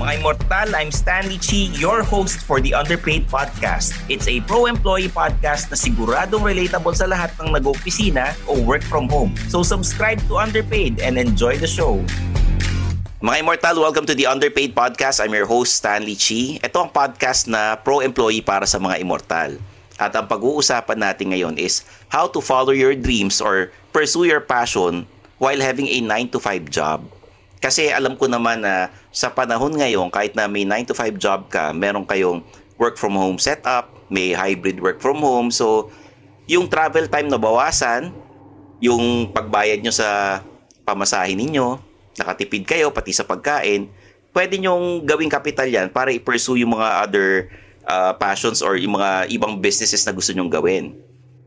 Mga Immortal, I'm Stanley Chi, your host for the Underpaid Podcast. It's a pro-employee podcast na siguradong relatable sa lahat ng nag-opisina o work from home. So subscribe to Underpaid and enjoy the show. Mga Immortal, welcome to the Underpaid Podcast. I'm your host, Stanley Chi. Ito ang podcast na pro-employee para sa mga Immortal. At ang pag-uusapan natin ngayon is how to follow your dreams or pursue your passion while having a 9 to 5 job. Kasi alam ko naman na sa panahon ngayon, kahit na may 9 to 5 job ka, meron kayong work from home setup, may hybrid work from home. So, yung travel time na bawasan, yung pagbayad nyo sa pamasahin ninyo, nakatipid kayo pati sa pagkain, pwede nyong gawing kapital yan para i-pursue yung mga other uh, passions or yung mga ibang businesses na gusto nyong gawin.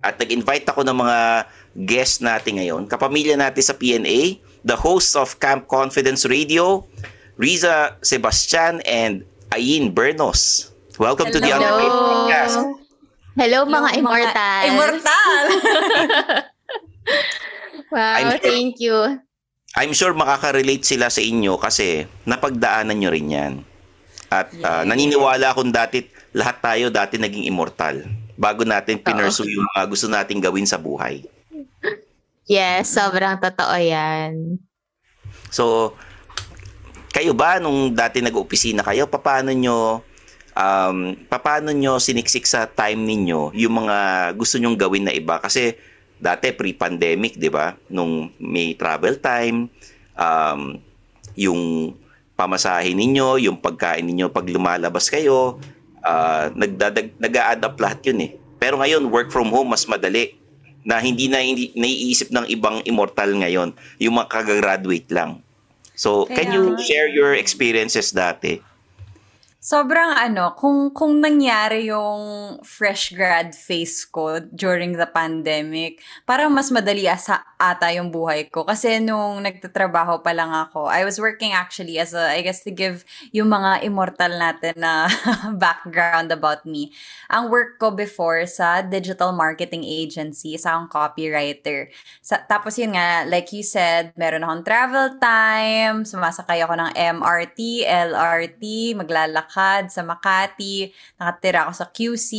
At nag-invite ako ng mga guests natin ngayon, kapamilya natin sa PNA, the hosts of Camp Confidence Radio, Riza Sebastian and Ayin Bernos. Welcome to the Hello. Underpaid Podcast. Hello, mga immortal. Immortal! wow, I'm sure- thank you. I'm sure makaka-relate sila sa inyo kasi napagdaanan nyo rin yan. At uh, naniniwala akong dati, lahat tayo dati naging immortal bago natin pinursue yung mga gusto nating gawin sa buhay. Yes, sobrang totoo yan. So, kayo ba nung dati nag-opisina kayo, paano nyo um, paano nyo siniksik sa time ninyo yung mga gusto nyong gawin na iba? Kasi dati pre-pandemic, di ba? Nung may travel time, um, yung pamasahin ninyo, yung pagkain ninyo pag lumalabas kayo, uh, nag-a-adapt lahat yun eh. Pero ngayon, work from home, mas madali na hindi na hindi naiisip ng ibang immortal ngayon, yung mga kagagraduate lang. So, can Kaya you nga. share your experiences dati? Sobrang ano, kung kung nangyari yung fresh grad phase ko during the pandemic, parang mas madali asa ata yung buhay ko. Kasi nung nagtatrabaho pa lang ako, I was working actually as a, I guess to give yung mga immortal natin na background about me. Ang work ko before sa digital marketing agency, sa akong copywriter. Sa, tapos yun nga, like you said, meron akong travel time, sumasakay ako ng MRT, LRT, maglalakad sa Makati, nakatira ako sa QC,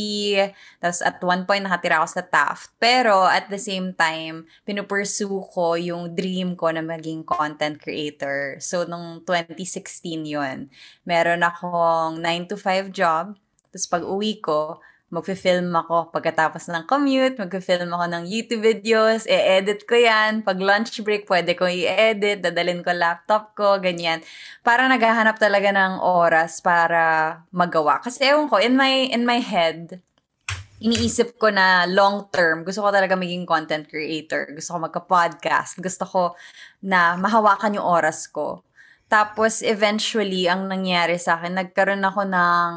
tapos at one point nakatira ako sa Taft. Pero at the same time, pinupursue ko yung dream ko na maging content creator. So, nung 2016 yun, meron akong 9 to 5 job Tapos pag uwi ko, magfe-film ako pagkatapos ng commute, magfe-film ako ng YouTube videos, e-edit ko yan. Pag lunch break, pwede ko i-edit, dadalhin ko laptop ko, ganyan. Para naghahanap talaga ng oras para magawa. Kasi ewan ko, in my, in my head, iniisip ko na long term, gusto ko talaga maging content creator. Gusto ko magka-podcast. Gusto ko na mahawakan yung oras ko. Tapos, eventually, ang nangyari sa akin, nagkaroon ako ng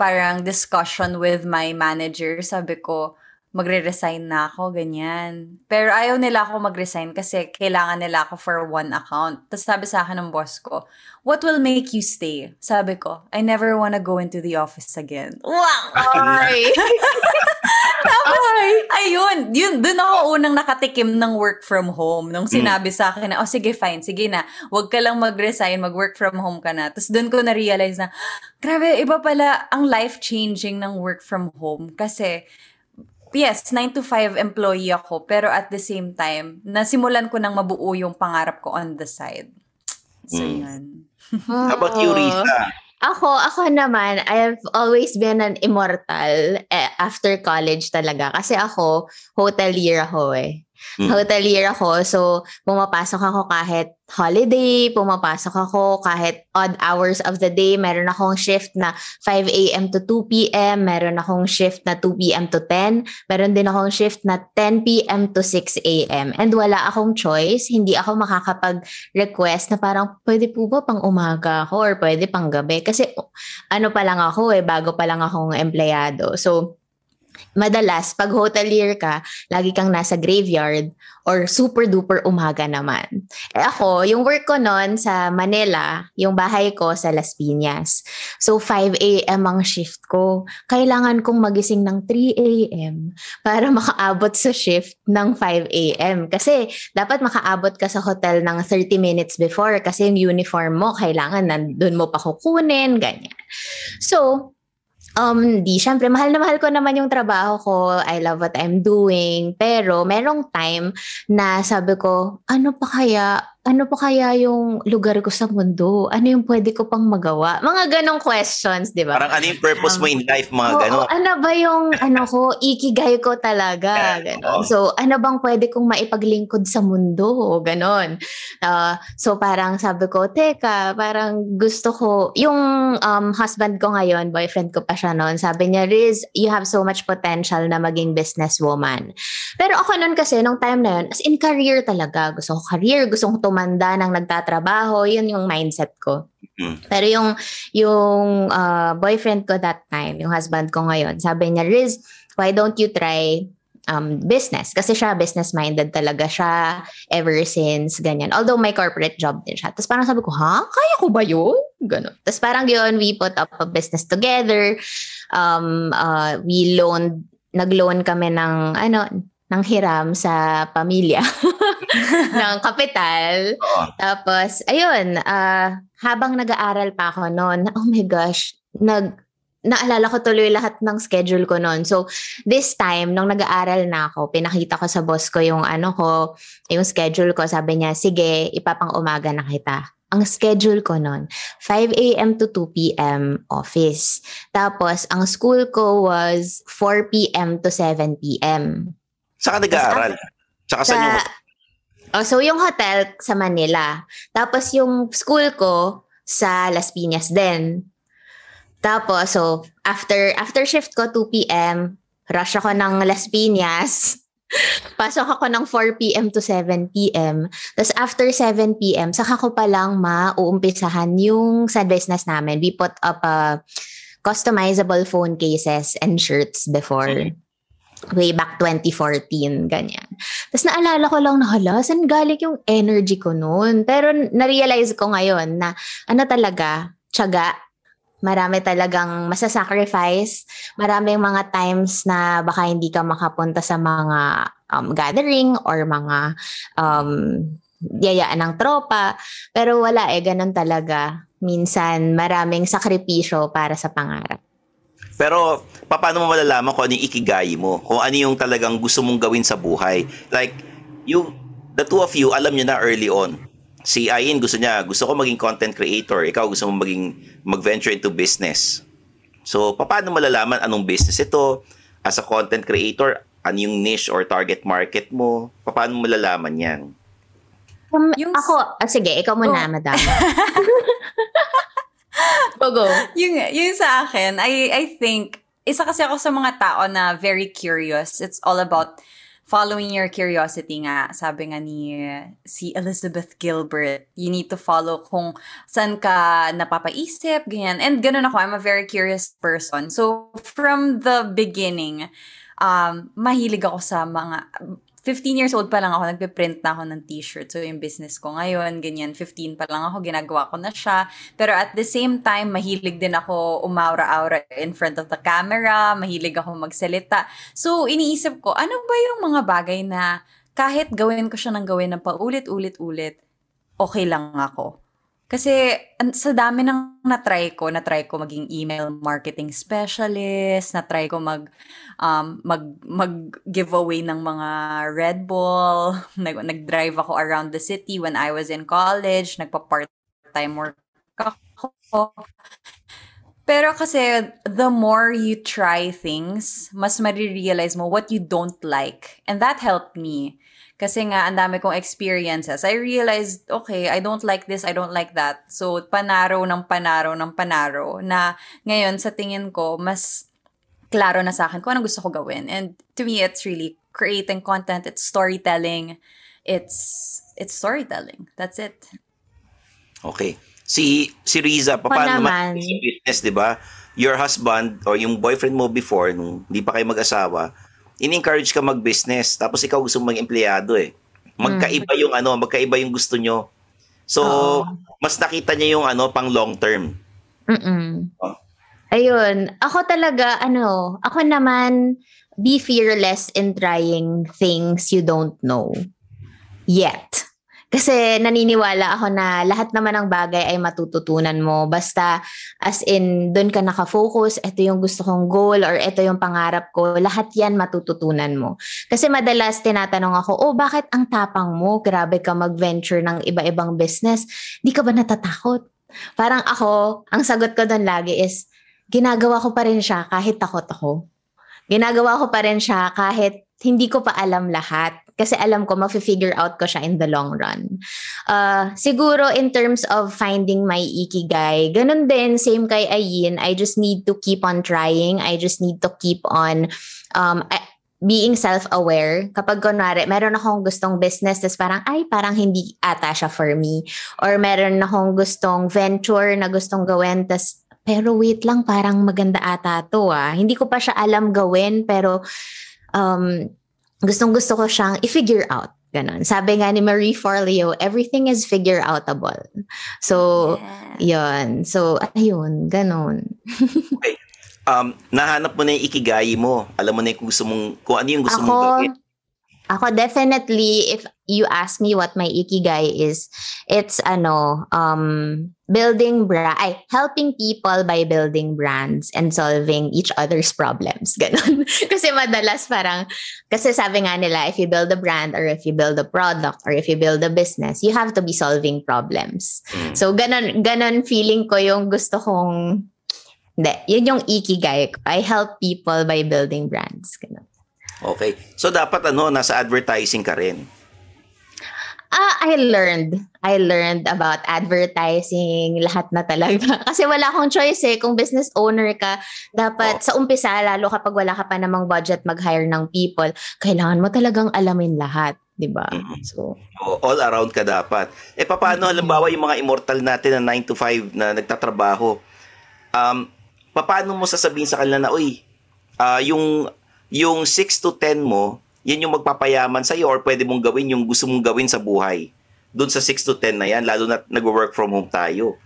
parang discussion with my manager. Sabi ko, magre-resign na ako, ganyan. Pero ayaw nila ako mag-resign kasi kailangan nila ako for one account. Tapos sabi sa akin ng boss ko, what will make you stay? Sabi ko, I never wanna go into the office again. Wow! Ay! Tapos, ayun, yun, dun ako unang nakatikim ng work from home. Nung sinabi sa akin na, oh sige, fine, sige na, wag ka lang mag-resign, mag-work from home ka na. Tapos dun ko na-realize na, grabe, iba pala ang life-changing ng work from home. Kasi, yes, 9 to 5 employee ako, pero at the same time, nasimulan ko nang mabuo yung pangarap ko on the side. So, Mm. yun. How about you, Risa? Ako, ako naman, I've always been an immortal eh, after college talaga. Kasi ako, hotelier ako eh. Hmm. Hotelier ako, so pumapasok ako kahit holiday, pumapasok ako kahit odd hours of the day. Meron akong shift na 5 a.m. to 2 p.m., meron akong shift na 2 p.m. to 10, meron din akong shift na 10 p.m. to 6 a.m. And wala akong choice, hindi ako makakapag-request na parang pwede po ba pang umaga ako or pwede pang gabi? Kasi ano pa lang ako eh, bago pa lang akong empleyado. So, madalas, pag hotelier ka, lagi kang nasa graveyard or super duper umaga naman. Eh ako, yung work ko noon sa Manila, yung bahay ko sa Las Piñas. So 5 a.m. ang shift ko. Kailangan kong magising ng 3 a.m. para makaabot sa shift ng 5 a.m. Kasi dapat makaabot ka sa hotel ng 30 minutes before kasi yung uniform mo, kailangan nandun mo pa kukunin, ganyan. So, Um, di, syempre, mahal na mahal ko naman yung trabaho ko. I love what I'm doing. Pero, merong time na sabi ko, ano pa kaya, ano pa kaya yung lugar ko sa mundo? Ano yung pwede ko pang magawa? Mga ganong questions, di ba? Parang ano yung purpose mo in life, mga Oo, gano'n? ano ba yung, ano ko, ikigay ko talaga? Ganon. So, ano bang pwede kong maipaglingkod sa mundo? Ganon. Ah, so, parang sabi ko, teka, parang gusto ko, yung um, husband ko ngayon, boyfriend ko pa siya noon, sabi niya, Riz, you have so much potential na maging businesswoman. Pero ako noon kasi, nung time na yun, as in career talaga. Gusto ko career, gusto ko tumanda ng nagtatrabaho. Yun yung mindset ko. Mm. Pero yung, yung ah, boyfriend ko that time, yung husband ko ngayon, sabi niya, Riz, why don't you try um, business? Kasi siya business-minded talaga siya ever since, ganyan. Although may corporate job din siya. Tapos parang sabi ko, ha? Kaya ko ba yun? Ganon. Tapos parang yun, we put up a business together. Um, uh, we loaned, nag-loan kami ng, ano, ng hiram sa pamilya ng kapital. Oo. Tapos, ayun, ah, habang nag-aaral pa ako noon, oh my gosh, nag, naalala ko tuloy lahat ng schedule ko noon. So, this time, nung nag-aaral na ako, pinakita ko sa boss ko yung ano ko, yung schedule ko. Sabi niya, sige, ipapang umaga na kita. Ang schedule ko noon, 5 a.m. to 2 p.m. office. Tapos, ang school ko was 4 p.m. to 7 p.m. Saan nag-aaral? Tsaka saan yung... Oh, so yung hotel sa Manila. Tapos yung school ko sa Las Piñas din. Tapos so after after shift ko 2 PM, rush ako ng Las Piñas. Pasok ako ng 4 p.m. to 7 p.m. Tapos after 7 p.m., saka ko pa lang mauumpisahan yung sa business namin. We put up a customizable phone cases and shirts before. Way back 2014, ganyan. Tapos naalala ko lang na hala, saan galing yung energy ko noon? Pero na-realize ko ngayon na ano talaga, tiyaga, marami talagang masasacrifice, maraming mga times na baka hindi ka makapunta sa mga um, gathering or mga um, yayaan ng tropa. Pero wala eh, ganun talaga. Minsan maraming sakripisyo para sa pangarap. Pero, paano mo malalaman kung ano yung ikigai mo? Kung ano yung talagang gusto mong gawin sa buhay? Like, you, the two of you, alam nyo na early on. Si Ayin gusto niya, gusto ko maging content creator. Ikaw gusto mo maging, mag-venture into business. So, paano malalaman anong business ito? As a content creator, ano yung niche or target market mo? Paano malalaman yan? Um, yung... Ako, ah, sige, ikaw muna, oh. madam. go, go. Yung, yung sa akin, I, I think, isa kasi ako sa mga tao na very curious. It's all about following your curiosity nga, sabi nga ni si Elizabeth Gilbert, you need to follow kung saan ka napapaisip, ganyan. And ganun ako, I'm a very curious person. So, from the beginning, um, mahilig ako sa mga 15 years old pa lang ako, nagpe-print na ako ng t-shirt. So, yung business ko ngayon, ganyan, 15 pa lang ako, ginagawa ko na siya. Pero at the same time, mahilig din ako umaura-aura in front of the camera, mahilig ako magsalita. So, iniisip ko, ano ba yung mga bagay na kahit gawin ko siya ng gawin ng paulit-ulit-ulit, okay lang ako. Kasi sa dami ng na-try ko, na-try ko maging email marketing specialist, na-try ko mag um, mag mag giveaway ng mga Red Bull, nag nag-drive ako around the city when I was in college, nagpa-part-time work ako. Pero kasi the more you try things, mas marirealize mo what you don't like. And that helped me. Kasi nga, ang dami kong experiences. I realized, okay, I don't like this, I don't like that. So, panaro ng panaro ng panaro na ngayon, sa tingin ko, mas klaro na sa akin kung ano gusto ko gawin. And to me, it's really creating content, it's storytelling, it's it's storytelling. That's it. Okay. Si si Riza, paano naman sa business, 'di ba? Your husband or yung boyfriend mo before nung hindi pa kayo mag-asawa, in-encourage ka mag-business tapos ikaw gusto mong empleyado eh. Magkaiba mm. yung ano, magkaiba yung gusto nyo. So, oh. mas nakita niya yung ano pang long term. Mm. Oh. Ayun, ako talaga ano, ako naman be fearless in trying things you don't know yet. Kasi naniniwala ako na lahat naman ng bagay ay matututunan mo. Basta as in, doon ka nakafocus, ito yung gusto kong goal or ito yung pangarap ko, lahat yan matututunan mo. Kasi madalas tinatanong ako, oh bakit ang tapang mo? Grabe ka mag-venture ng iba-ibang business. Di ka ba natatakot? Parang ako, ang sagot ko doon lagi is, ginagawa ko pa rin siya kahit takot ako. Ginagawa ko pa rin siya kahit hindi ko pa alam lahat. Kasi alam ko, ma-figure out ko siya in the long run. Uh, siguro in terms of finding my ikigai, ganun din, same kay Ayin, I just need to keep on trying. I just need to keep on um, being self-aware. Kapag kunwari, meron akong gustong business, tas parang, ay, parang hindi ata siya for me. Or meron akong gustong venture na gustong gawin, tas pero wait lang, parang maganda ata to ah. Hindi ko pa siya alam gawin, pero um, gustong gusto ko siyang i-figure out. Ganon. Sabi nga ni Marie Forleo, everything is figure outable. So, yeah. yun. So, ayun, ganon. okay. Um, nahanap mo na yung ikigai mo. Alam mo na yung gusto mong, kung ano yung gusto ako, mong gawin. Ako, definitely, if you ask me what my ikigai is, it's ano, um, building brand, ay, helping people by building brands and solving each other's problems. Ganon. kasi madalas parang, kasi sabi nga nila, if you build a brand or if you build a product or if you build a business, you have to be solving problems. Mm. So, ganon, ganon feeling ko yung gusto kong, hindi, yun yung ikigai ko. I help people by building brands. Ganon. Okay. So, dapat ano, nasa advertising ka rin. Ah, I learned. I learned about advertising, lahat na talaga. Kasi wala akong choice eh. Kung business owner ka, dapat oh. sa umpisa, lalo kapag wala ka pa namang budget mag-hire ng people, kailangan mo talagang alamin lahat. 'di ba? Mm-hmm. So, all around ka dapat. Eh paano mm-hmm. halimbawa yung mga immortal natin na 9 to 5 na nagtatrabaho? Um paano mo sasabihin sa kanila na, "Uy, uh, yung yung 6 to 10 mo, yan yung magpapayaman sa iyo or pwede mong gawin yung gusto mong gawin sa buhay. Doon sa 6 to 10 na yan, lalo na nag-work from home tayo.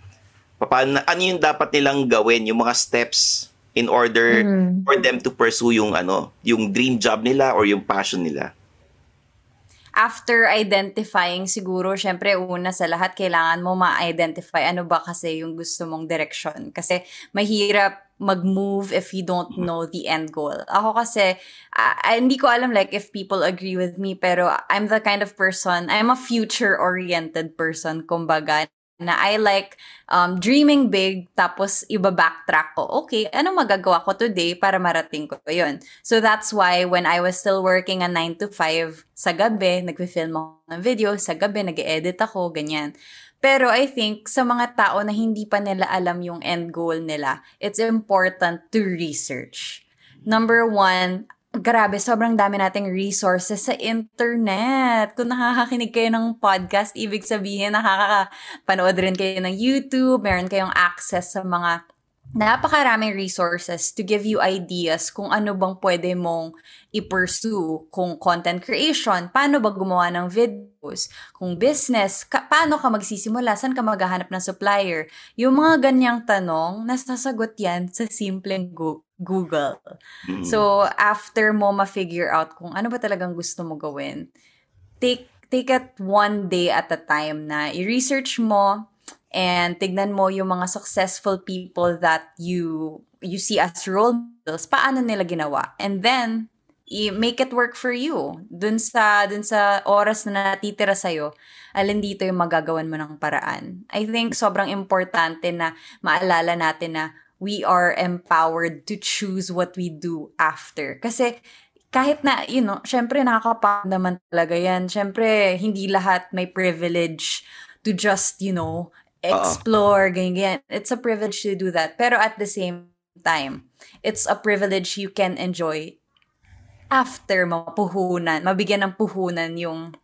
Paano, ano yung dapat nilang gawin, yung mga steps in order mm. for them to pursue yung ano, yung dream job nila or yung passion nila? after identifying siguro, syempre una sa lahat, kailangan mo ma-identify ano ba kasi yung gusto mong direction. Kasi mahirap mag-move if you don't know the end goal. Ako kasi, uh, hindi ko alam like if people agree with me, pero I'm the kind of person, I'm a future-oriented person, kumbaga, na I like um, dreaming big tapos iba backtrack ko. Okay, ano magagawa ko today para marating ko yun? So that's why when I was still working a 9 to 5 sa gabi, nagfi-film ako ng video, sa gabi nag-edit ako, ganyan. Pero I think sa mga tao na hindi pa nila alam yung end goal nila, it's important to research. Number one, Grabe, sobrang dami nating resources sa internet. Kung nakakakinig kayo ng podcast, ibig sabihin nakakapanood rin kayo ng YouTube, meron kayong access sa mga napakaraming resources to give you ideas kung ano bang pwede mong i-pursue. Kung content creation, paano ba gumawa ng videos? Kung business, ka- paano ka magsisimula? Saan ka maghahanap ng supplier? Yung mga ganyang tanong, nasasagot yan sa simpleng go- Google. Mm-hmm. So, after mo ma-figure out kung ano ba talagang gusto mo gawin, take take it one day at a time na i-research mo and tignan mo yung mga successful people that you you see as role models, paano nila ginawa. And then, i-make it work for you. Dun sa, dun sa oras na natitira sa'yo, alin dito yung magagawan mo ng paraan. I think sobrang importante na maalala natin na we are empowered to choose what we do after. Kasi kahit na, you know, syempre nakakapagod naman talaga yan. Syempre, hindi lahat may privilege to just, you know, explore, uh-huh. ganyan, It's a privilege to do that. Pero at the same time, it's a privilege you can enjoy after mapuhunan, mabigyan ng puhunan yung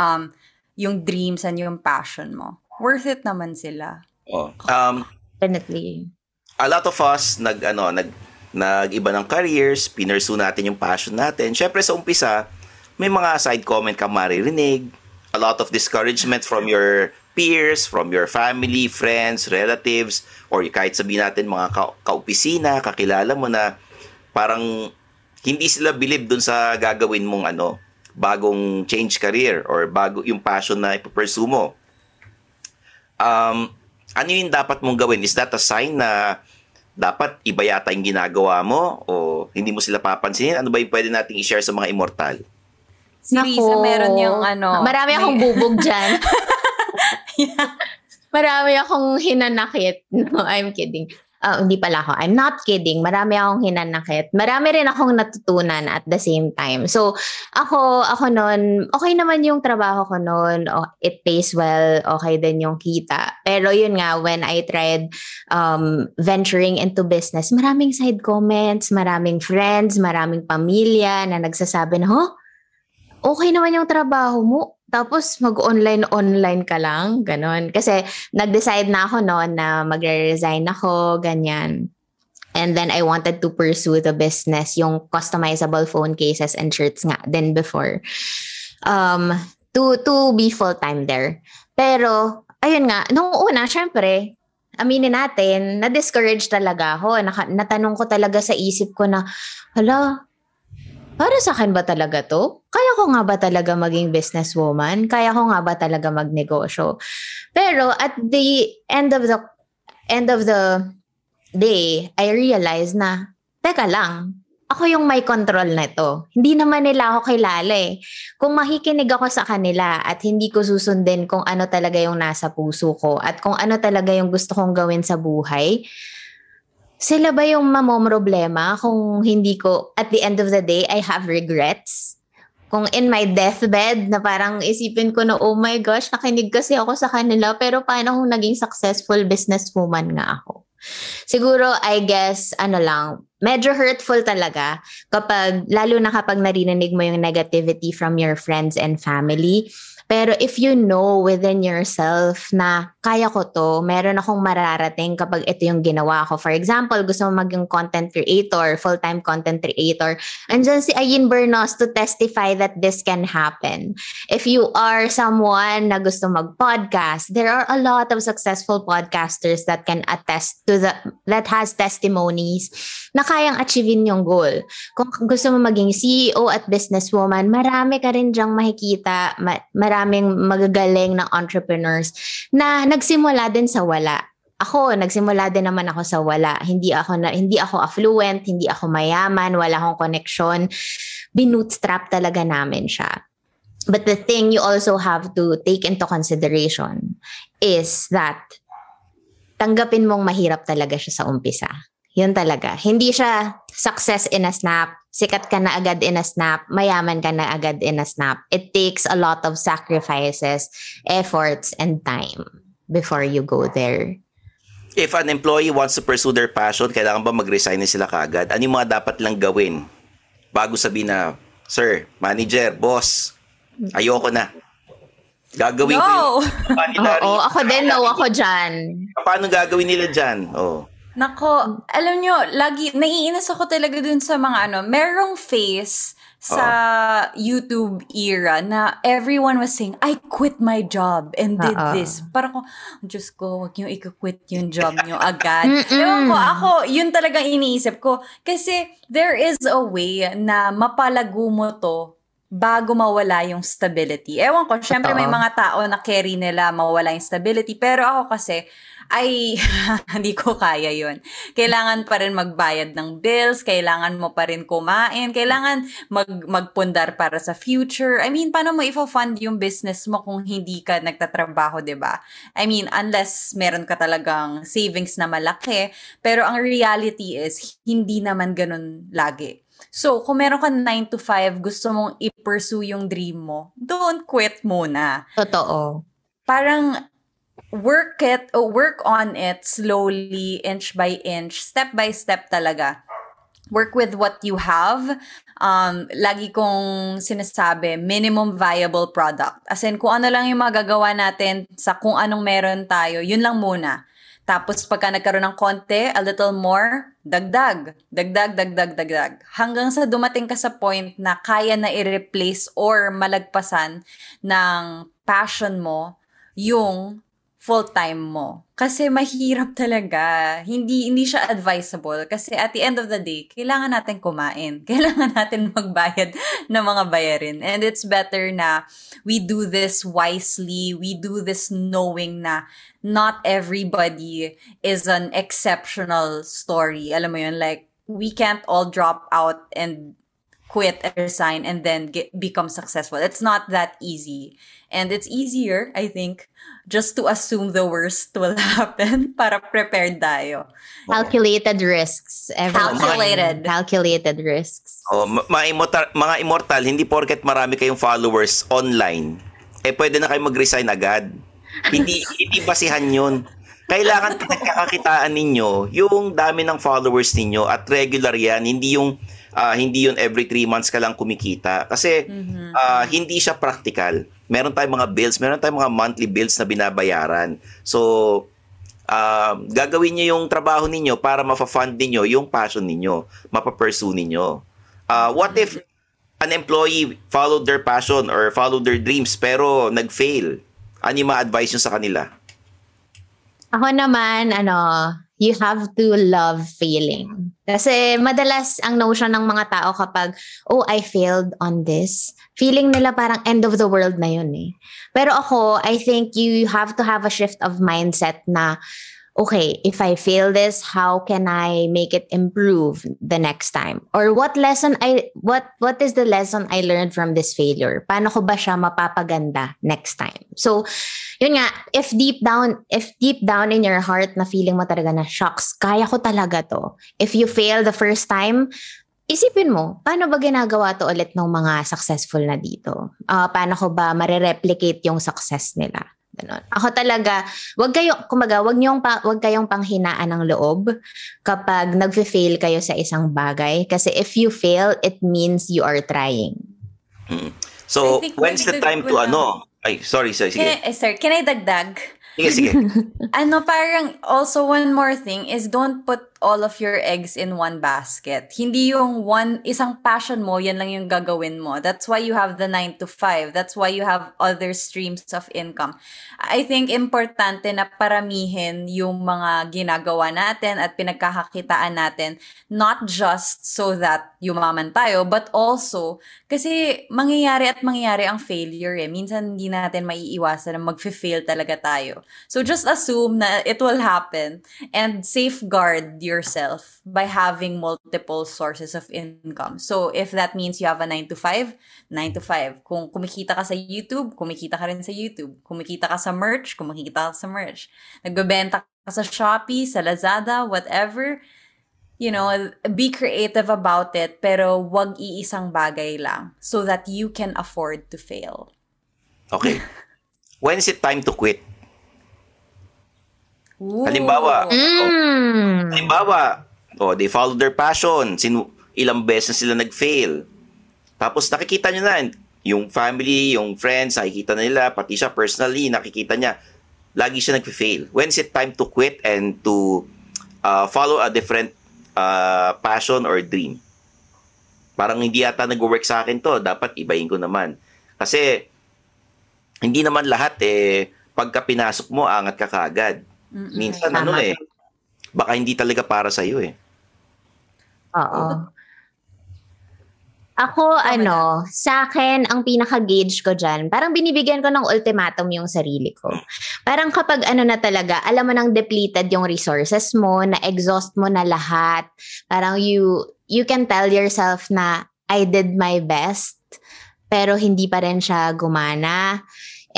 um yung dreams and yung passion mo. Worth it naman sila. Oh. Um, Definitely a lot of us nag ano nag nag-iba ng careers, pinursu natin yung passion natin. Syempre sa umpisa, may mga side comment ka maririnig, a lot of discouragement from your peers, from your family, friends, relatives, or kahit sabihin natin mga ka- kaopisina, kakilala mo na parang hindi sila believe dun sa gagawin mong ano, bagong change career or bago yung passion na ipupursue mo. Um, ano yung dapat mong gawin? Is that a sign na dapat iba yata yung ginagawa mo o hindi mo sila papansinin? Ano ba yung pwede nating i-share sa mga immortal? Si Risa, meron yung ano. Marami akong may... bubog dyan. Marami akong hinanakit. No, I'm kidding uh, hindi pala ako. I'm not kidding. Marami akong hinanakit. Marami rin akong natutunan at the same time. So, ako, ako noon, okay naman yung trabaho ko noon. Oh, it pays well. Okay din yung kita. Pero yun nga, when I tried um, venturing into business, maraming side comments, maraming friends, maraming pamilya na nagsasabi na, huh? Okay naman yung trabaho mo tapos mag-online-online ka lang, ganon. Kasi nag-decide na ako noon na magre-resign ako, ganyan. And then I wanted to pursue the business, yung customizable phone cases and shirts nga then before. Um, to, to be full-time there. Pero, ayun nga, nung una, syempre, aminin natin, na-discourage talaga ako. Naka, natanong ko talaga sa isip ko na, hala, para sa akin ba talaga to? Kaya ko nga ba talaga maging businesswoman? Kaya ko nga ba talaga magnegosyo? Pero at the end of the end of the day, I realized na, teka lang, ako yung may control na ito. Hindi naman nila ako kilala eh. Kung makikinig ako sa kanila at hindi ko susundin kung ano talaga yung nasa puso ko at kung ano talaga yung gusto kong gawin sa buhay, sila ba yung mamomroblema kung hindi ko, at the end of the day, I have regrets? Kung in my deathbed, na parang isipin ko na, oh my gosh, nakinig kasi ako sa kanila, pero paano kung naging successful businesswoman nga ako? Siguro, I guess, ano lang, medyo hurtful talaga kapag, lalo na kapag narinig mo yung negativity from your friends and family pero if you know within yourself na kaya ko to, meron akong mararating kapag ito yung ginawa ko. For example, gusto mo maging content creator, full-time content creator. Andyan si Ayin Bernos to testify that this can happen. If you are someone na gusto mag-podcast, there are a lot of successful podcasters that can attest to the, that has testimonies na kayang achievein yung goal. Kung gusto mo maging CEO at businesswoman, marami ka rin dyang makikita, ma- maraming magagaling na entrepreneurs na nagsimula din sa wala. Ako, nagsimula din naman ako sa wala. Hindi ako na hindi ako affluent, hindi ako mayaman, wala akong connection. Binootstrap talaga namin siya. But the thing you also have to take into consideration is that tanggapin mong mahirap talaga siya sa umpisa. Yun talaga. Hindi siya success in a snap, sikat ka na agad in a snap, mayaman ka na agad in a snap. It takes a lot of sacrifices, efforts, and time before you go there. If an employee wants to pursue their passion, kailangan ba mag-resign na sila kaagad? Ano yung mga dapat lang gawin bago sabihin na, Sir, manager, boss, ayoko na. Gagawin ko No! yung Oo, ako din, no ako dyan. Paano gagawin nila dyan? Oh. Nako, alam nyo, lagi, naiinis ako talaga dun sa mga ano, merong face sa YouTube era na everyone was saying, I quit my job and did Oo. this. Parang ko, Diyos ko, wag nyo i-quit yung job nyo agad. Ewan ko, ako, yun talagang iniisip ko. Kasi there is a way na mapalago mo to bago mawala yung stability. Ewan ko, syempre may mga tao na carry nila mawala yung stability. Pero ako kasi, ay, hindi ko kaya yun. Kailangan pa rin magbayad ng bills, kailangan mo pa rin kumain, kailangan mag, magpundar para sa future. I mean, paano mo ifo-fund yung business mo kung hindi ka nagtatrabaho, ba? I mean, unless meron ka talagang savings na malaki. Pero ang reality is, hindi naman ganun lagi. So, kung meron ka 9 to 5, gusto mong i-pursue yung dream mo, don't quit muna Totoo. parang work it or work on it slowly inch by inch step by step talaga. Work with what you have. Um lagi kong sinasabi minimum viable product. As in kung ano lang yung magagawa natin sa kung anong meron tayo yun lang muna. Tapos pagka nagkaroon ng konti, a little more, dagdag, dagdag, dagdag, dagdag. Hanggang sa dumating ka sa point na kaya na i-replace or malagpasan ng passion mo yung full-time mo. Kasi mahirap talaga. Hindi hindi siya advisable kasi at the end of the day, kailangan natin kumain. Kailangan natin magbayad ng mga bayarin. And it's better na we do this wisely. We do this knowing na not everybody is an exceptional story. Alam mo yun, like, we can't all drop out and quit and resign and then get, become successful. It's not that easy. And it's easier, I think, just to assume the worst will happen para prepared tayo. Calculated risks. everyone. Calculated. Calculated risks. Oh, mga, immortal, mga immortal, hindi porket marami kayong followers online, eh pwede na kayo mag-resign agad. hindi hindi basihan 'yun. Kailangan pinagkakakitaan ninyo yung dami ng followers ninyo at regular 'yan, hindi yung ah, hindi yun every three months ka lang kumikita. Kasi ah, hindi siya practical. Meron tayong mga bills, meron tayong mga monthly bills na binabayaran. So, ah, gagawin niyo yung trabaho ninyo para mafa-fund ninyo yung passion ninyo, mapapursue ninyo. Ah, what if an employee followed their passion or followed their dreams pero nag-fail? Ano yung ma-advise nyo sa kanila? Ako naman, ano, you have to love failing. Kasi madalas ang notion ng mga tao kapag, oh, I failed on this, feeling nila parang end of the world na yun eh. Pero ako, I think you have to have a shift of mindset na, okay, if I fail this, how can I make it improve the next time? Or what lesson I, what, what is the lesson I learned from this failure? Paano ko ba siya mapapaganda next time? So, yun nga, if deep down, if deep down in your heart na feeling mo talaga na, shocks, kaya ko talaga to. If you fail the first time, isipin mo, paano ba ginagawa to ulit ng mga successful na dito? Ah, paano ko ba marireplicate yung success nila? Ganon. Ako talaga, wag kayo, kumaga, wag niyong pa, wag kayong panghinaan ng loob kapag nagfe-fail kayo sa isang bagay. Kasi if you fail, it means you are trying. So, I think when's the time to ano? Ay, sorry, sorry, Can sige. I, eh, sir, can I dagdag? Sige, sige. ano, parang also one more thing is don't put all of your eggs in one basket. Hindi yung one, isang passion mo, yan lang yung gagawin mo. That's why you have the 9 to 5. That's why you have other streams of income. I think importante na paramihin yung mga ginagawa natin at pinagkakakitaan natin, not just so that yumaman tayo, but also kasi mangyayari at mangyayari ang failure eh. Minsan hindi natin maiiwasan na mag-fail talaga tayo. So just assume na it will happen and safeguard your yourself by having multiple sources of income. So if that means you have a 9 to 5, 9 to 5. Kung kumikita ka sa YouTube, kumikita ka rin sa YouTube. Kumikita ka sa merch, kumikita ka sa merch. Nagbebenta ka sa Shopee, sa Lazada, whatever. You know, be creative about it, pero wag iisang bagay lang so that you can afford to fail. Okay. When is it time to quit? Ooh. Halimbawa, Mm. Halimbawa, oh, they follow their passion. Sinu ilang beses na sila nag-fail. Tapos nakikita nyo na, yung family, yung friends, nakikita na nila, pati siya personally, nakikita niya, lagi siya nag-fail. When is it time to quit and to uh, follow a different uh, passion or dream? Parang hindi yata nag-work sa akin to, dapat ibahin ko naman. Kasi, hindi naman lahat eh, pagka pinasok mo, angat ka kagad. Minsan, ano Tama. eh, baka hindi talaga para sa iyo eh. Oo. Ako, ano, sa akin, ang pinaka-gauge ko dyan, parang binibigyan ko ng ultimatum yung sarili ko. Parang kapag ano na talaga, alam mo nang depleted yung resources mo, na-exhaust mo na lahat, parang you, you can tell yourself na, I did my best, pero hindi pa rin siya gumana.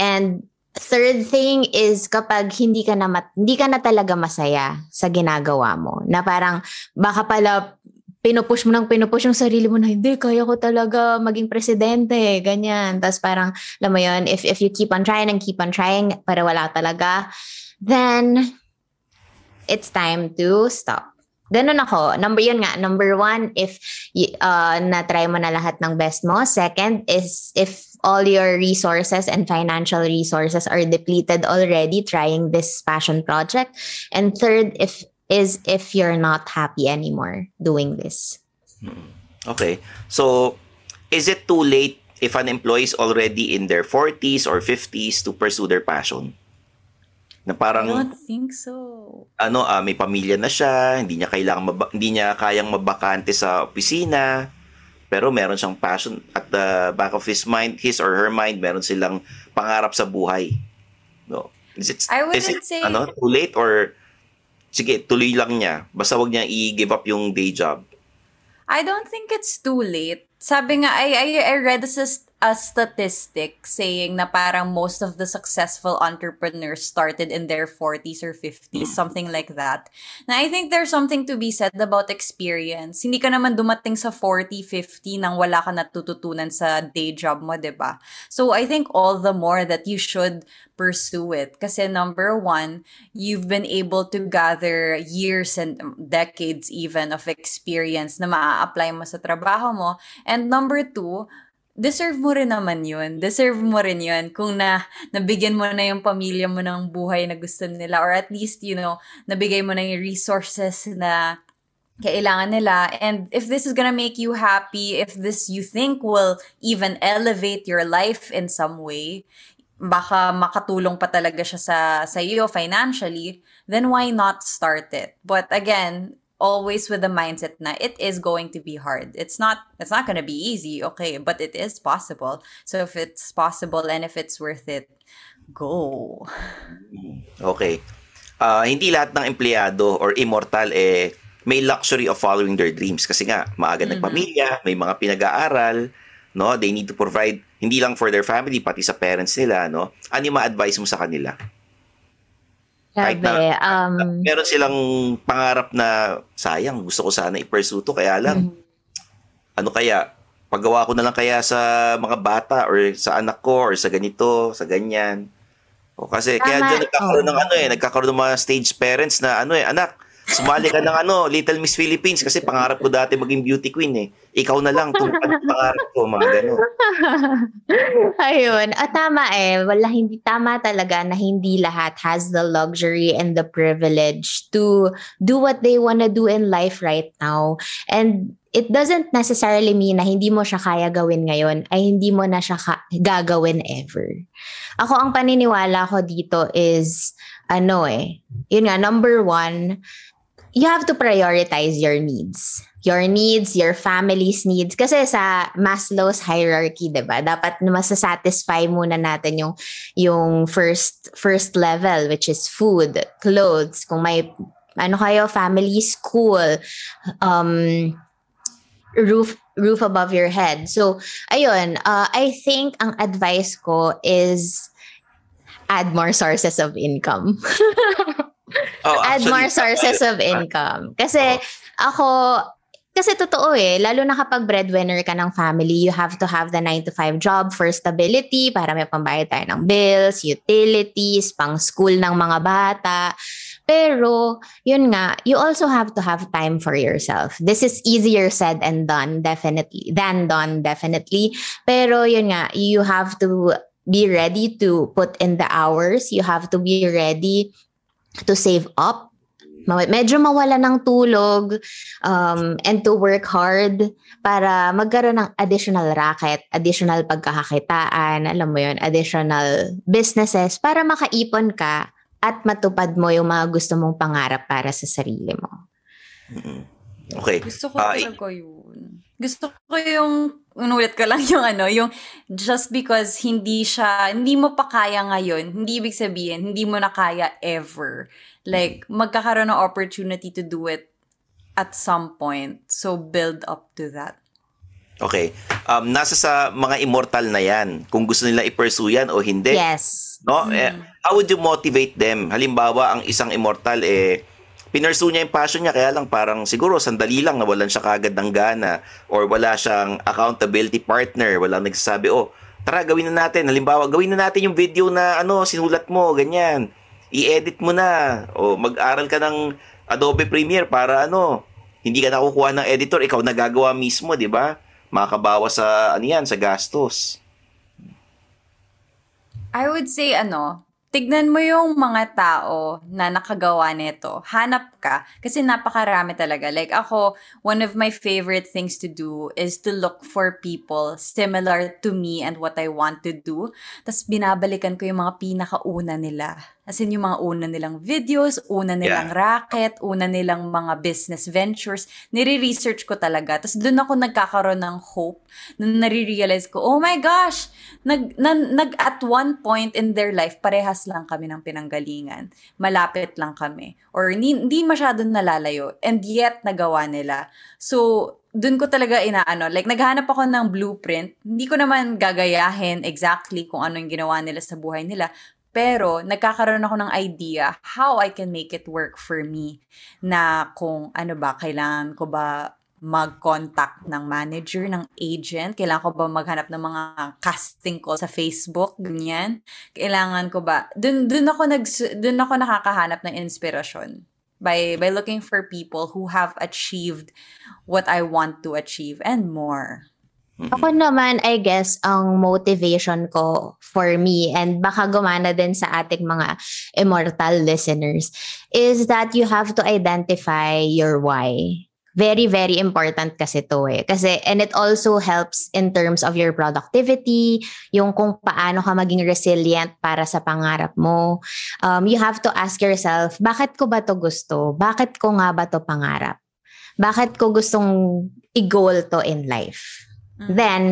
And third thing is kapag hindi ka na mat- hindi ka na talaga masaya sa ginagawa mo na parang baka pala pinupush mo nang pinupush yung sarili mo na hindi kaya ko talaga maging presidente ganyan tapos parang alam mo yun if if you keep on trying and keep on trying para wala talaga then it's time to stop Ganun ako. Number yun nga. Number one, if uh, na-try mo na lahat ng best mo. Second is if all your resources and financial resources are depleted already trying this passion project. And third, if is if you're not happy anymore doing this. Okay. So, is it too late if an employee is already in their 40s or 50s to pursue their passion? Na I parang don't think so. ano, ah, may pamilya na siya, hindi niya kailangan maba- hindi niya kayang mabakante sa opisina, pero meron siyang passion at the back of his mind, his or her mind, meron silang pangarap sa buhay. No. Is it, I is wouldn't it say- ano, too late or sige, tuloy lang niya. Basta wag niya i-give up yung day job. I don't think it's too late. Sabi nga, I, I, I read a, a statistic saying na parang most of the successful entrepreneurs started in their 40s or 50s, something like that. Na I think there's something to be said about experience. Hindi ka naman dumating sa 40, 50 nang wala ka natututunan sa day job mo, 'di ba? So I think all the more that you should pursue it. Kasi number one, you've been able to gather years and decades even of experience na maa-apply mo sa trabaho mo. And number two, deserve mo rin naman yun. Deserve mo rin yun kung na nabigyan mo na yung pamilya mo ng buhay na gusto nila or at least, you know, nabigay mo na yung resources na kailangan nila. And if this is gonna make you happy, if this you think will even elevate your life in some way, baka makatulong pa talaga siya sa, sa iyo financially, then why not start it? But again, always with the mindset na it is going to be hard. It's not it's not going to be easy, okay, but it is possible. So if it's possible and if it's worth it, go. Okay. Ah, hindi lahat ng empleyado or immortal eh may luxury of following their dreams kasi nga maaga nagpamilya, may mga pinag-aaral, no? They need to provide hindi lang for their family pati sa parents nila, no? Ano yung ma-advise mo sa kanila? Kahit Grabe. na- Um, Meron silang pangarap na sayang, gusto ko sana i-pursue to kaya lang ano kaya paggawa ko na lang kaya sa mga bata or sa anak ko or sa ganito, sa ganyan. O kasi kaya Tama. dyan nagkakaroon ng ano eh, nagkakaroon ng mga stage parents na ano eh, anak, sumali ka ng ano, Little Miss Philippines kasi pangarap ko dati maging beauty queen eh. Ikaw na lang kung ano pangarap ko, mga gano'n. Ayun. At tama eh. Wala, hindi tama talaga na hindi lahat has the luxury and the privilege to do what they wanna do in life right now. And it doesn't necessarily mean na hindi mo siya kaya gawin ngayon ay hindi mo na siya ka- gagawin ever. Ako ang paniniwala ko dito is ano eh. Yun nga, number one, you have to prioritize your needs. Your needs, your family's needs. Kasi sa Maslow's hierarchy, 'di ba? Dapat masasatisfy muna natin yung, yung first, first level, which is food, clothes, kung may ano kayo, family, school, um, roof roof above your head. So, ayun, uh, I think ang advice ko is add more sources of income. oh, add more sources of income. Kasi oh. ako, kasi totoo eh, lalo na kapag breadwinner ka ng family, you have to have the 9 to 5 job for stability para may pambayad tayo ng bills, utilities, pang school ng mga bata. Pero, yun nga, you also have to have time for yourself. This is easier said and done, definitely, than done, definitely. Pero, yun nga, you have to be ready to put in the hours. You have to be ready to save up medyo mawala ng tulog um, and to work hard para magkaroon ng additional racket, additional pagkakakitaan, alam mo yun, additional businesses para makaipon ka at matupad mo yung mga gusto mong pangarap para sa sarili mo. Okay. Gusto ko uh, ko yun. Gusto ko yung unulit ko lang yung ano, yung just because hindi siya, hindi mo pa kaya ngayon, hindi ibig sabihin, hindi mo na kaya ever. Like, magkakaroon ng opportunity to do it at some point. So, build up to that. Okay. Um, nasa sa mga immortal na yan, kung gusto nila i-pursue yan o hindi. Yes. No? Mm. Eh, how would you motivate them? Halimbawa, ang isang immortal, eh, pinursue niya yung passion niya, kaya lang parang siguro sandali lang nawalan siya kagad ng gana or wala siyang accountability partner, wala nagsasabi, oh, tara, gawin na natin. Halimbawa, gawin na natin yung video na ano, sinulat mo, ganyan i-edit mo na o mag-aral ka ng Adobe Premiere para ano, hindi ka nakukuha ng editor, ikaw nagagawa mismo, 'di ba? Makakabawas sa ano yan, sa gastos. I would say ano, tignan mo yung mga tao na nakagawa nito. Hanap ka. Kasi napakarami talaga. Like ako, one of my favorite things to do is to look for people similar to me and what I want to do. Tapos binabalikan ko yung mga pinakauna nila. As in, yung mga una nilang videos, una nilang yeah. racket, una nilang mga business ventures, nire-research ko talaga. Tapos doon ako nagkakaroon ng hope na nare-realize ko, oh my gosh, nag, na, nag, at one point in their life, parehas lang kami ng pinanggalingan. Malapit lang kami. Or hindi, masyadong nalalayo. And yet, nagawa nila. So, doon ko talaga inaano, like naghanap ako ng blueprint. Hindi ko naman gagayahin exactly kung ano yung ginawa nila sa buhay nila. Pero nagkakaroon ako ng idea how I can make it work for me. Na kung ano ba, kailangan ko ba mag-contact ng manager, ng agent? Kailangan ko ba maghanap ng mga casting call sa Facebook? Ganyan. Kailangan ko ba? Dun, dun, ako, nag, dun ako nakakahanap ng inspirasyon. By, by looking for people who have achieved what I want to achieve and more. Mm-hmm. Ako naman, I guess, ang motivation ko for me and baka gumana din sa ating mga immortal listeners is that you have to identify your why. Very, very important kasi to eh. Kasi, and it also helps in terms of your productivity, yung kung paano ka maging resilient para sa pangarap mo. Um, you have to ask yourself, bakit ko ba to gusto? Bakit ko nga ba to pangarap? Bakit ko gustong i-goal to in life? Mm. Then,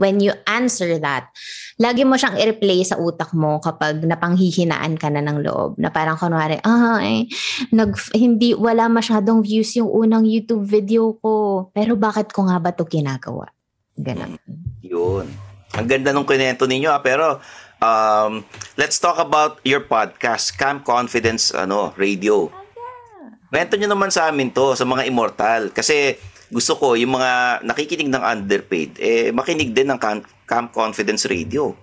when you answer that, lagi mo siyang i-replay sa utak mo kapag napanghihinaan ka na ng loob. Na parang kunwari, ah, eh, nag, hindi, wala masyadong views yung unang YouTube video ko. Pero bakit ko nga ba to ginagawa? Ganun. Yun. Ang ganda ng kwento ninyo ah, pero um, let's talk about your podcast, Camp Confidence ano, Radio. Kwento nyo naman sa amin to, sa mga immortal. Kasi gusto ko yung mga nakikinig ng underpaid, eh, makinig din ng Camp Confidence Radio.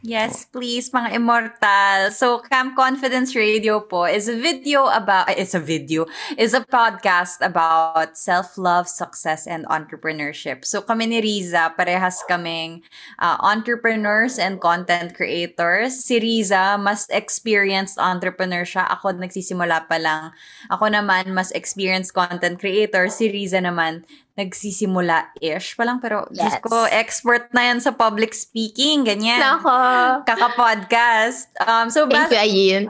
Yes, please, mga immortal. So, Camp Confidence Radio po is a video about, it's a video, is a podcast about self-love, success, and entrepreneurship. So, kami ni Riza, parehas kaming uh, entrepreneurs and content creators. Si Riza, mas experienced entrepreneur siya. Ako, nagsisimula pa lang. Ako naman, mas experienced content creator. Si Riza naman, nagsisimula-ish pa lang. Pero, Diyos Yes. ko, expert na yan sa public speaking. Ganyan. Nako. Kaka-podcast. Um, so, Thank bas- you, Ayin.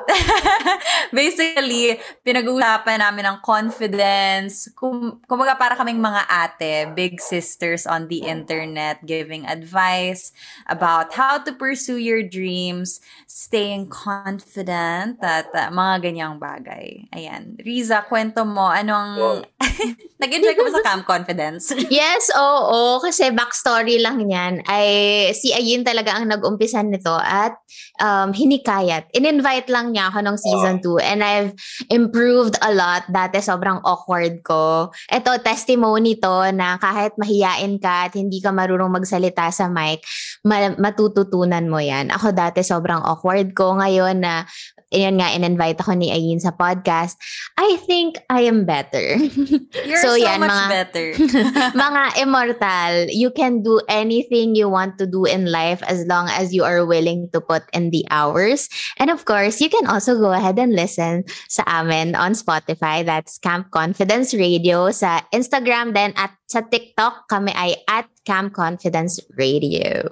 basically, pinag-uusapan namin ng confidence. Kum- kumbaga para kaming mga ate, big sisters on the internet, giving advice about how to pursue your dreams, staying confident, at uh, mga ganyang bagay. Ayan. Riza, kwento mo, anong... Nag-enjoy ka ba sa Camp Confidence? Yes, oo. Kasi backstory lang niyan ay si Ayin talaga ang nag-umpisa nito at um, hinikayat. In-invite lang niya ako nung season 2 and I've improved a lot. Dati sobrang awkward ko. Ito, testimony to na kahit mahiyain ka at hindi ka marunong magsalita sa mic, ma- matututunan mo yan. Ako dati sobrang awkward ko. Ngayon na yun nga, in-invite ako ni Ayin sa podcast. I think I am better. You're So, so, yan, much mga- better. mga immortal, you can do anything you want to do in life as long as you are willing to put in the hours. And of course, you can also go ahead and listen sa amin on Spotify. That's Camp Confidence Radio. Sa Instagram din at sa TikTok, kami ay at Camp Confidence Radio.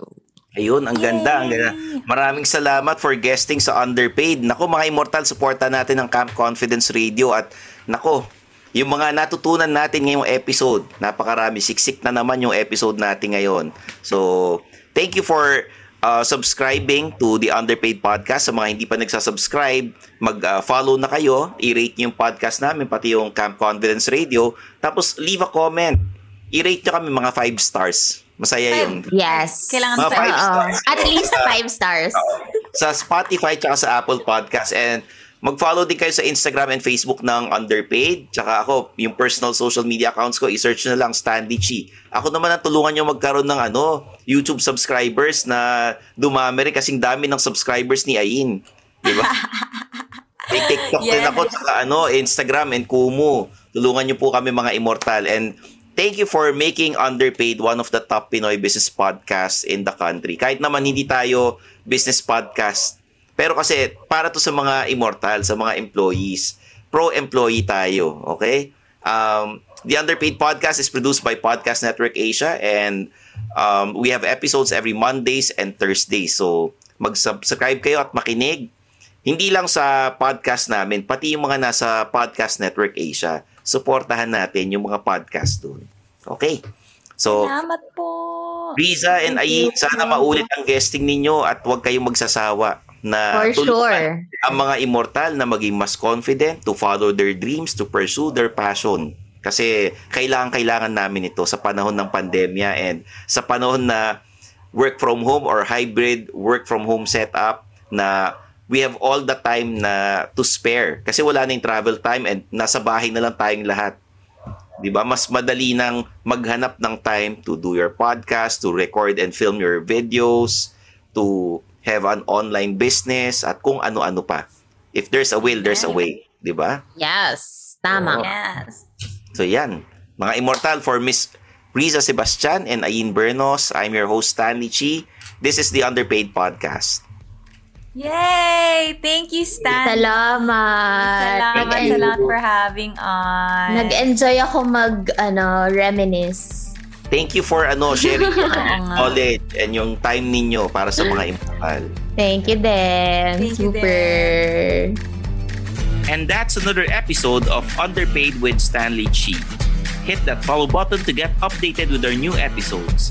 Ayun, ang ganda, ang ganda. Maraming salamat for guesting sa Underpaid. Nako mga Immortal, supportan natin ang Camp Confidence Radio at nako, yung mga natutunan natin ngayong episode, napakarami, siksik na naman yung episode natin ngayon. So, thank you for uh, subscribing to the Underpaid Podcast. Sa mga hindi pa nagsasubscribe, mag-follow na kayo, i-rate niyo yung podcast namin, pati yung Camp Confidence Radio. Tapos, leave a comment. I-rate nyo kami mga 5 stars. Masaya yun. Yes. Kailangan Mga five stars. At least five stars. sa Spotify tsaka sa Apple Podcast. And mag-follow din kayo sa Instagram and Facebook ng Underpaid. Tsaka ako, yung personal social media accounts ko, i-search na lang Stanley Chi. Ako naman ang tulungan nyo magkaroon ng ano, YouTube subscribers na dumami rin kasing dami ng subscribers ni Ayin. Di ba? May TikTok din Yes. ako tsaka ano, Instagram and Kumu. Tulungan nyo po kami mga immortal. And thank you for making Underpaid one of the top Pinoy business podcasts in the country. Kahit naman hindi tayo business podcast. Pero kasi para to sa mga immortal, sa mga employees. Pro-employee tayo, okay? Um, the Underpaid podcast is produced by Podcast Network Asia and um, we have episodes every Mondays and Thursdays. So mag-subscribe kayo at makinig hindi lang sa podcast namin, pati yung mga nasa Podcast Network Asia, supportahan natin yung mga podcast doon. Okay. So, Salamat po. Riza and Ayin, sana maulit ang guesting ninyo at huwag kayong magsasawa na For sure. ang mga immortal na maging mas confident to follow their dreams, to pursue their passion. Kasi kailangan-kailangan namin ito sa panahon ng pandemya and sa panahon na work from home or hybrid work from home setup na we have all the time na to spare kasi wala na yung travel time and nasa bahay na lang tayong lahat. 'Di ba? Mas madali nang maghanap ng time to do your podcast, to record and film your videos, to have an online business at kung ano-ano pa. If there's a will, there's a way, 'di ba? Yes. Tama. Yes. So yan, mga immortal for Miss Riza Sebastian and Ayin Bernos. I'm your host Stanley Chi. This is the Underpaid Podcast. Yay! Thank you, Stan. Salamat. Salamat, Nag- salamat for having us. Nag-enjoy ako mag, ano, reminisce. Thank you for ano sharing your knowledge and yung time ninyo para sa mga immortal. Thank you din. Thank you Super. And that's another episode of Underpaid with Stanley Chi. Hit that follow button to get updated with our new episodes.